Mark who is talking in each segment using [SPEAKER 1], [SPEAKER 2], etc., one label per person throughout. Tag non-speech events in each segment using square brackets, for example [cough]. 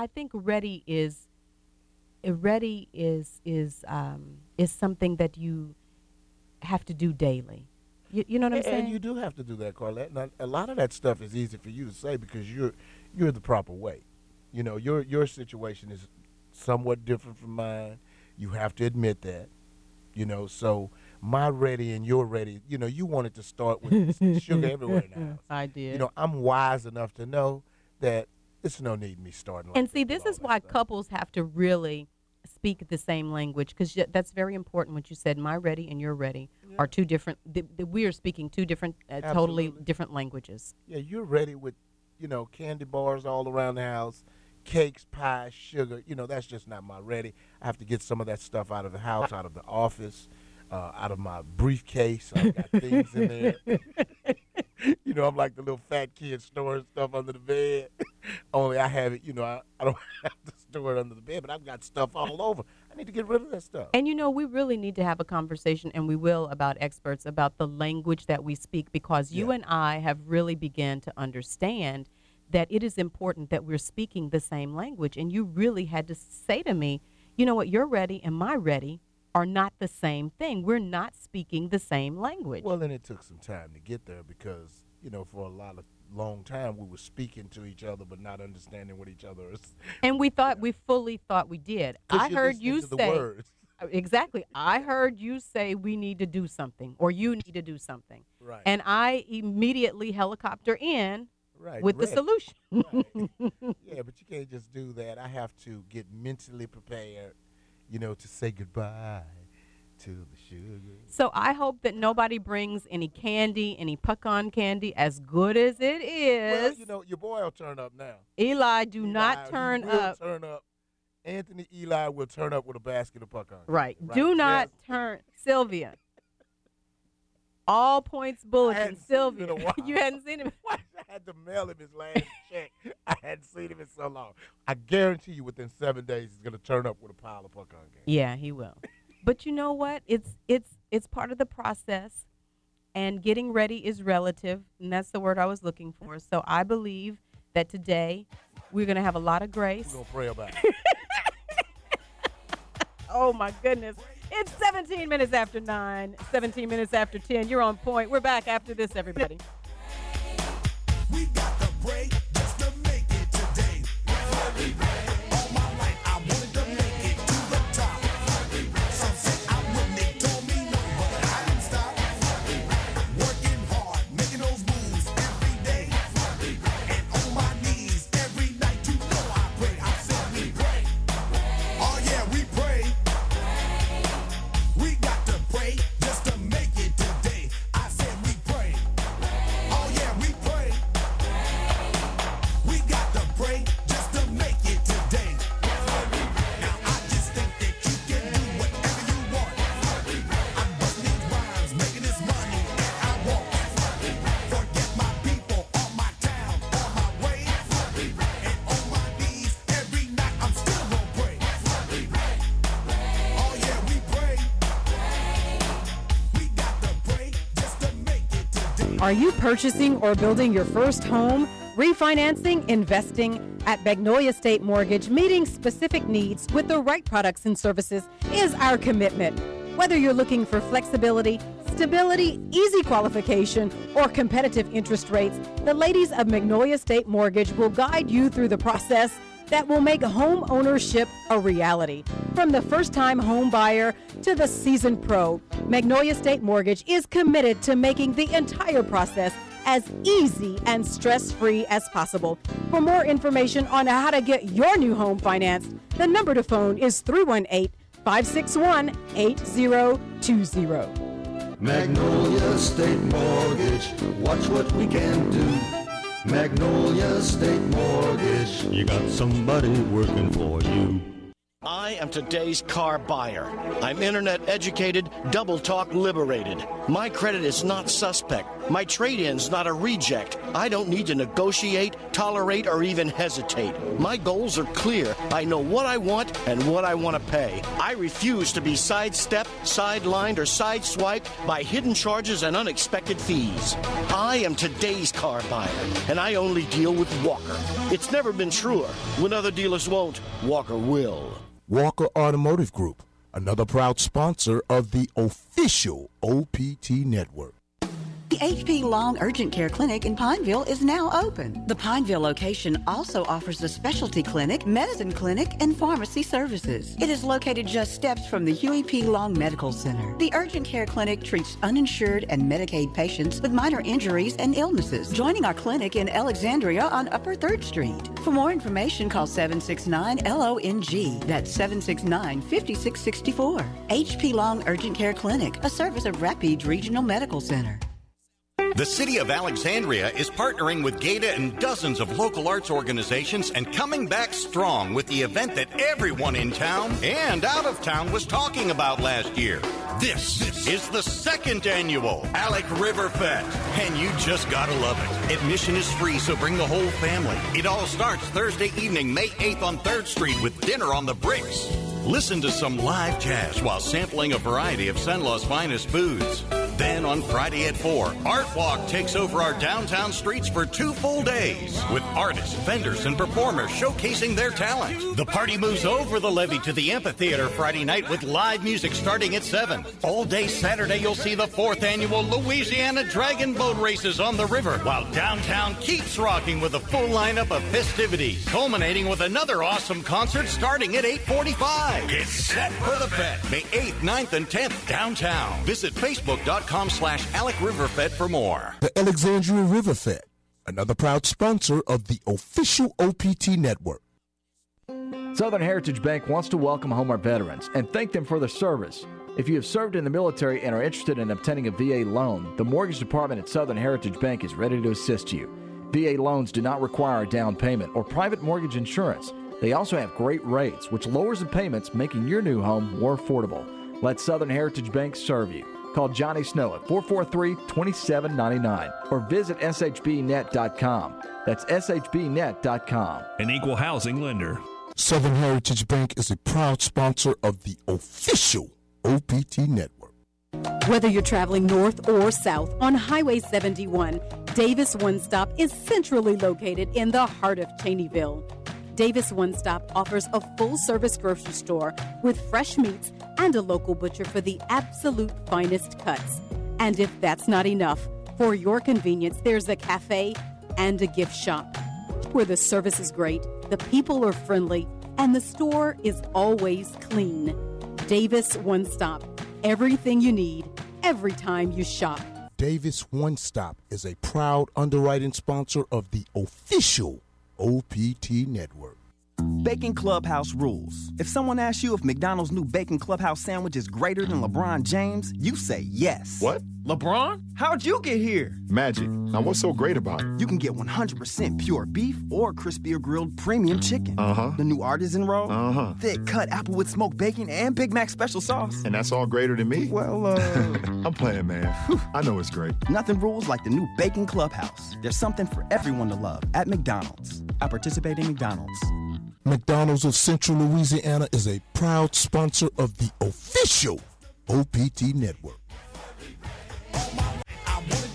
[SPEAKER 1] I think ready is uh, ready is is um, is something that you have to do daily. You, you know what I'm saying?
[SPEAKER 2] and you do have to do that, Carlette. Now, a lot of that stuff is easy for you to say because you're you're the proper way. You know, your your situation is somewhat different from mine. You have to admit that. You know, so my ready and your ready. You know, you wanted to start with [laughs] sugar everywhere now.
[SPEAKER 1] I did.
[SPEAKER 2] You know, I'm wise enough to know that it's no need me starting. Like
[SPEAKER 1] and see, this is why
[SPEAKER 2] stuff.
[SPEAKER 1] couples have to really speak the same language because that's very important. What you said, my ready and your ready are two different. The, the, we are speaking two different, uh, totally different languages.
[SPEAKER 2] Yeah, you're ready with, you know, candy bars all around the house, cakes, pies, sugar. You know, that's just not my ready. I have to get some of that stuff out of the house, out of the office, uh, out of my briefcase. I've got things in there. [laughs] [laughs] you know, I'm like the little fat kid storing stuff under the bed. [laughs] Only I have it, you know, I, I don't [laughs] have to store it under the bed, but I've got stuff all over. I need to get rid of that stuff.
[SPEAKER 1] And you know, we really need to have a conversation, and we will, about experts, about the language that we speak, because you
[SPEAKER 2] Yeah.
[SPEAKER 1] and I have really begun to understand that it is important that we're speaking the same language. And you really had to say to me, you know what, you're ready and my ready are not the same thing. We're not speaking the same language.
[SPEAKER 2] Well, then it took some time to get there because, you know, for a lot of long time we were speaking to each other but not understanding what each other is. [laughs]
[SPEAKER 1] and we thought, we fully thought we did. I heard you say,
[SPEAKER 2] words. [laughs]
[SPEAKER 1] Uh, exactly, I heard you say we need to do something or you need to do something.
[SPEAKER 2] Right.
[SPEAKER 1] And I immediately helicopter in
[SPEAKER 2] right.
[SPEAKER 1] with the solution.
[SPEAKER 2] Right. [laughs] yeah, but you can't just do that. I have to get mentally prepared, you know, to say goodbye to the sugar.
[SPEAKER 1] So I hope that nobody brings any candy, any pecan candy, as good as it is.
[SPEAKER 2] Well, you know, your boy will turn up now.
[SPEAKER 1] Eli, do
[SPEAKER 2] Eli,
[SPEAKER 1] not turn up.
[SPEAKER 2] Turn up. Anthony Eli will turn up with a basket of pecan.
[SPEAKER 1] Right.
[SPEAKER 2] candy,
[SPEAKER 1] Do not
[SPEAKER 2] Yes.
[SPEAKER 1] turn Sylvia. All points bulletin, [laughs]
[SPEAKER 2] hadn't seen him in
[SPEAKER 1] Sylvia. you hadn't seen him.
[SPEAKER 2] I had to mail him his last [laughs] check? I hadn't seen him in so long. I guarantee you, within seven days, he's gonna turn up with a pile of pecan candy.
[SPEAKER 1] Yeah, he will. But you know what? It's it's it's part of the process and getting ready is relative, and that's the word I was looking for. So I believe that today we're going to have a lot of grace.
[SPEAKER 2] We're gonna pray about it. [laughs]
[SPEAKER 1] Oh my goodness. It's 17 minutes after 9, 17 minutes after 10. You're on point. We're back after this, everybody.
[SPEAKER 3] We got the break
[SPEAKER 4] Are you purchasing or building your first home? Refinancing, investing at Magnolia State Mortgage, meeting specific needs with the right products and services is our commitment. Whether you're looking for flexibility, stability, easy qualification, or competitive interest rates, the ladies of Magnolia State Mortgage will guide you through the process that will make home ownership a reality. From the first time home buyer to the seasoned pro, Magnolia State Mortgage is committed to making the entire process as easy and stress free as possible. For more information on how to get your new home financed, the number to phone is 318 561 8020.
[SPEAKER 5] Magnolia State Mortgage, watch what we can do. Magnolia State Mortgage, you got somebody working for you.
[SPEAKER 6] I am today's car buyer. I'm internet educated, double talk liberated. My credit is not suspect. My trade in's not a reject. I don't need to negotiate, tolerate, or even hesitate. My goals are clear. I know what I want and what I want to pay. I refuse to be sidestepped, sidelined, or sideswiped by hidden charges and unexpected fees. I am today's car buyer, and I only deal with Walker. It's never been truer. When other dealers won't, Walker will.
[SPEAKER 2] Walker Automotive Group, another proud sponsor of the official OPT network.
[SPEAKER 7] The HP Long Urgent Care Clinic in Pineville is now open. The Pineville location also offers a specialty clinic, medicine clinic, and pharmacy services. It is located just steps from the Huey P. Long Medical Center. The Urgent Care Clinic treats uninsured and Medicaid patients with minor injuries and illnesses. Joining our clinic in Alexandria on Upper 3rd Street. For more information, call 769 LONG. That's 769 5664. HP Long Urgent Care Clinic, a service of Rapides Regional Medical Center.
[SPEAKER 8] The City of Alexandria is partnering with GATA and dozens of local arts organizations and coming back strong with the event that everyone in town and out of town was talking about last year. This this is the second annual Alex River Fest, and you just gotta love it. Admission is free, so bring the whole family. It all starts Thursday evening, May 8th on 3rd Street with dinner on the bricks. Listen to some live jazz while sampling a variety of Cenla's finest foods. Then on Friday at 4, Art Walk takes over our downtown streets for two full days with artists, vendors, and performers showcasing their talent. The party moves over the levee to the amphitheater Friday night with live music starting at 7. All day Saturday, you'll see the fourth annual Louisiana Dragon Boat Races on the river, while downtown keeps rocking with a full lineup of festivities, culminating with another awesome concert starting at 845. Get set for the fest, May 8th, 9th, and 10th downtown. Visit facebook.com slash Alex Riverfest for more.
[SPEAKER 2] The Alexandria River Fest, another proud sponsor of the official OPT network.
[SPEAKER 9] Southern Heritage Bank wants to welcome home our veterans and thank them for their service. If you have served in the military and are interested in obtaining a VA loan, the mortgage department at Southern Heritage Bank is ready to assist you. VA loans do not require a down payment or private mortgage insurance. They also have great rates, which lowers the payments, making your new home more affordable. Let Southern Heritage Bank serve you. Call Johnny Snow at 443 2799 or visit SHBnet.com. That's SHBnet.com.
[SPEAKER 10] An equal housing lender.
[SPEAKER 2] Southern Heritage Bank is a proud sponsor of the official OPT network.
[SPEAKER 4] Whether you're traveling north or south on Highway 71, Davis One Stop is centrally located in the heart of Cheneyville. Davis One Stop offers a full service grocery store with fresh meats and a local butcher for the absolute finest cuts. And if that's not enough, for your convenience, there's a cafe and a gift shop where the service is great, the people are friendly, and the store is always clean. Davis One Stop. Everything you need, every time you shop.
[SPEAKER 2] Davis One Stop is a proud underwriting sponsor of the official OPT network.
[SPEAKER 11] Bacon Clubhouse rules. If someone asks you if McDonald's new Bacon Clubhouse sandwich is greater than LeBron James, you say yes.
[SPEAKER 12] What?
[SPEAKER 11] LeBron? How'd you get here?
[SPEAKER 12] Magic. Now, what's so great about it?
[SPEAKER 11] You can get 100% pure beef or crispy or grilled premium chicken.
[SPEAKER 12] Uh huh.
[SPEAKER 11] The new artisan roll.
[SPEAKER 12] Uh huh.
[SPEAKER 11] Thick cut Applewood smoked bacon and Big Mac special sauce.
[SPEAKER 12] And that's all greater than me?
[SPEAKER 11] Well, uh. [laughs]
[SPEAKER 12] I'm playing, man. I know it's great.
[SPEAKER 11] Nothing rules like the new Bacon Clubhouse. There's something for everyone to love at McDonald's. I participate in McDonald's.
[SPEAKER 2] McDonald's of Central Louisiana is a proud sponsor of the official OPT network.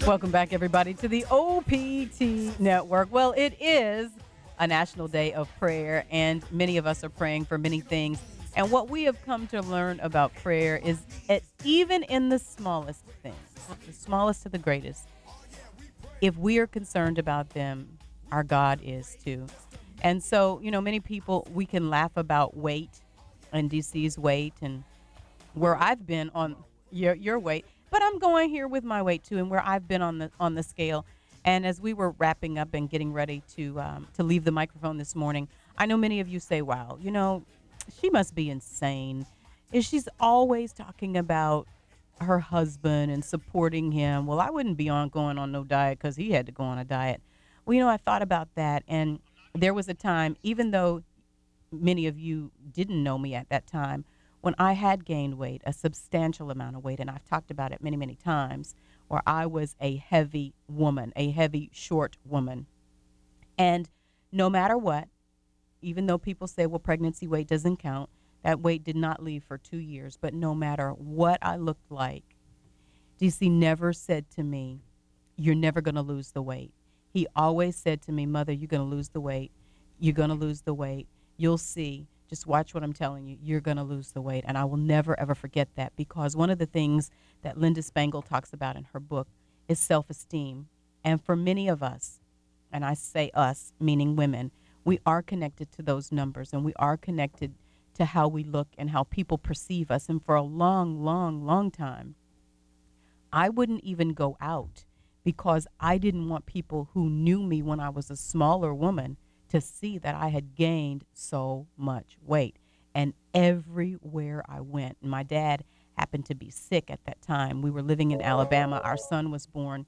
[SPEAKER 1] Welcome back, everybody, to the OPT Network. Well, it is a national day of prayer, and many of us are praying for many things. And what we have come to learn about prayer is that even in the smallest things, the smallest to the greatest, if we are concerned about them, our God is too. And so, you know, many people, we can laugh about weight and DC's weight and where I've been on your, your weight but I'm going here with my weight too, and where I've been on the on the scale. And as we were wrapping up and getting ready to um, to leave the microphone this morning, I know many of you say, "Wow, you know, she must be insane." Is she's always talking about her husband and supporting him? Well, I wouldn't be on going on no diet because he had to go on a diet. Well, you know, I thought about that, and there was a time, even though many of you didn't know me at that time, when I had gained weight, a substantial amount of weight, and I've talked about it many, many times, where I was a heavy woman, a heavy, short woman. And no matter what, even though people say, well, pregnancy weight doesn't count, that weight did not leave for two years. But no matter what I looked like, DC never said to me, You're never going to lose the weight. He always said to me, Mother, you're going to lose the weight. You're going to lose the weight. You'll see. Just watch what I'm telling you. You're going to lose the weight. And I will never, ever forget that because one of the things that Linda Spangle talks about in her book is self esteem. And for many of us, and I say us, meaning women, we are connected to those numbers and we are connected to how we look and how people perceive us. And for a long, long, long time, I wouldn't even go out because I didn't want people who knew me when I was a smaller woman to see that I had gained so much weight. And everywhere I went, my dad happened to be sick at that time. We were living in Alabama. Our son was born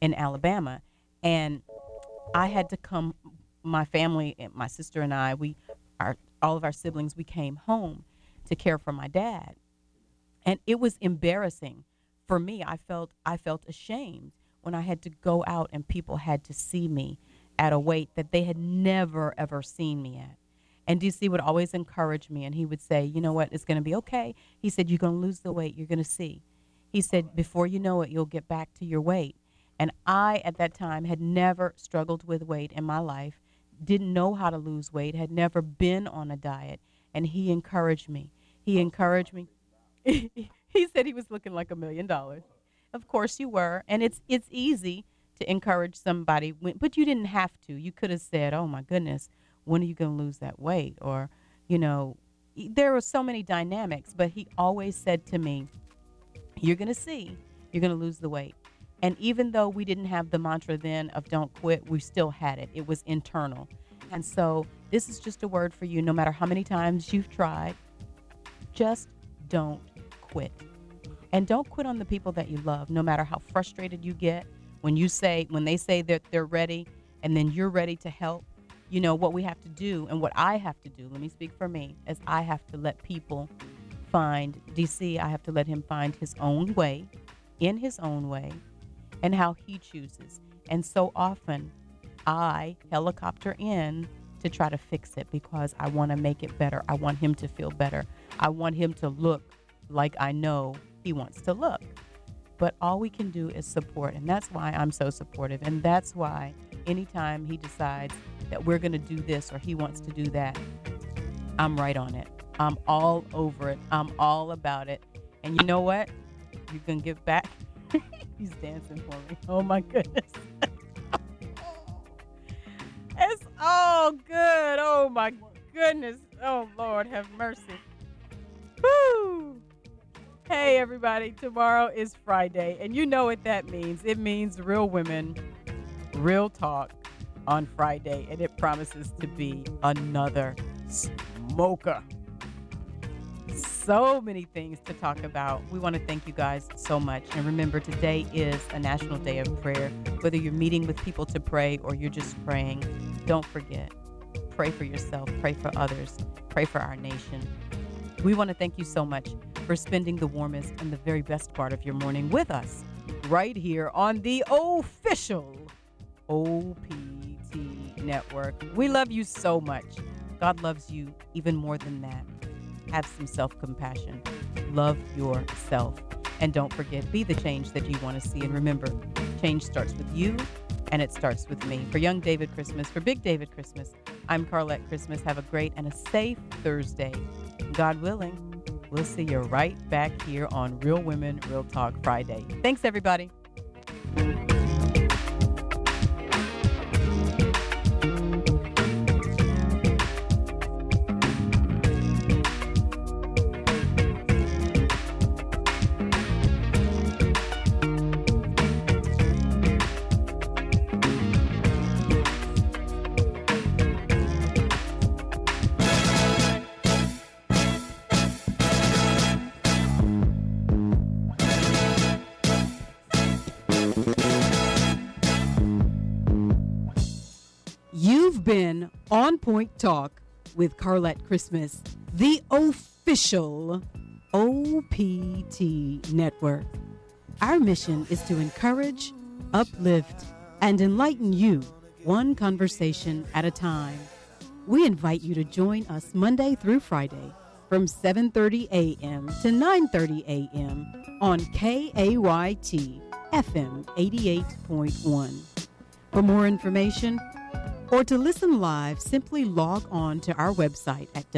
[SPEAKER 1] in Alabama. And I had to come, my family, eh, my sister and I, we, our, all of our siblings, we came home to care for my dad. And it was embarrassing for me. I felt, I felt ashamed when I had to go out and people had to see me at a weight that they had never, ever seen me at. And DC would always encourage me, and he would say, You know what? It's going to be okay. He said, You're going to lose the weight. You're going to see. He said, Before you know it, you'll get back to your weight. And I, at that time, had never struggled with weight in my life, didn't know how to lose weight, had never been on a diet. And he encouraged me. He encouraged me. [laughs] he said he was looking like a million dollars. Of course you were. And it's it's easy to encourage somebody, when, but you didn't have to. You could have said, "Oh my goodness, when are you going to lose that weight?" Or, you know, there were so many dynamics. But he always said to me, "You're going to see. You're going to lose the weight." And even though we didn't have the mantra then of "Don't quit," we still had it. It was internal. And so this is just a word for you. No matter how many times you've tried, just don't quit. And don't quit on the people that you love, no matter how frustrated you get when you say when they say that they're ready and then you're ready to help. You know what we have to do and what I have to do. Let me speak for me, as I have to let people find DC. I have to let him find his own way, in his own way, and how he chooses. And so often, I helicopter in to try to fix it because I want to make it better. I want him to feel better. I want him to look like I know he wants to look. But all we can do is support. And that's why I'm so supportive. And that's why anytime he decides that we're going to do this or he wants to do that, I'm right on it. I'm all over it. I'm all about it. And you know what? You can give back. [laughs] He's dancing for me. Oh my goodness. [laughs] it's all good. Oh my goodness. Oh Lord, have mercy. Hey, everybody, tomorrow is Friday, and you know what that means. It means real women, real talk on Friday, and it promises to be another smoker. So many things to talk about. We want to thank you guys so much. And remember, today is a National Day of Prayer. Whether you're meeting with people to pray or you're just praying, don't forget pray for yourself, pray for others, pray for our nation. We want to thank you so much for spending the warmest and the very best part of your morning with us right here on the official OPT network. We love you so much. God loves you even more than that. Have some self compassion. Love yourself. And don't forget, be the change that you want to see. And remember, change starts with you and it starts with me. For Young David Christmas, for Big David Christmas, I'm Carlette Christmas. Have a great and a safe Thursday. God willing, we'll see you right back here on Real Women, Real Talk Friday. Thanks, everybody.
[SPEAKER 4] On Point Talk
[SPEAKER 1] with Carlette Christmas, the official OPT network. Our mission is to encourage, uplift, and enlighten you one conversation at a time. We invite you to join us Monday through Friday from 7:30 a.m. to 9:30 a.m. on KAYT FM 88.1. For more information or to listen live, simply log on to our website at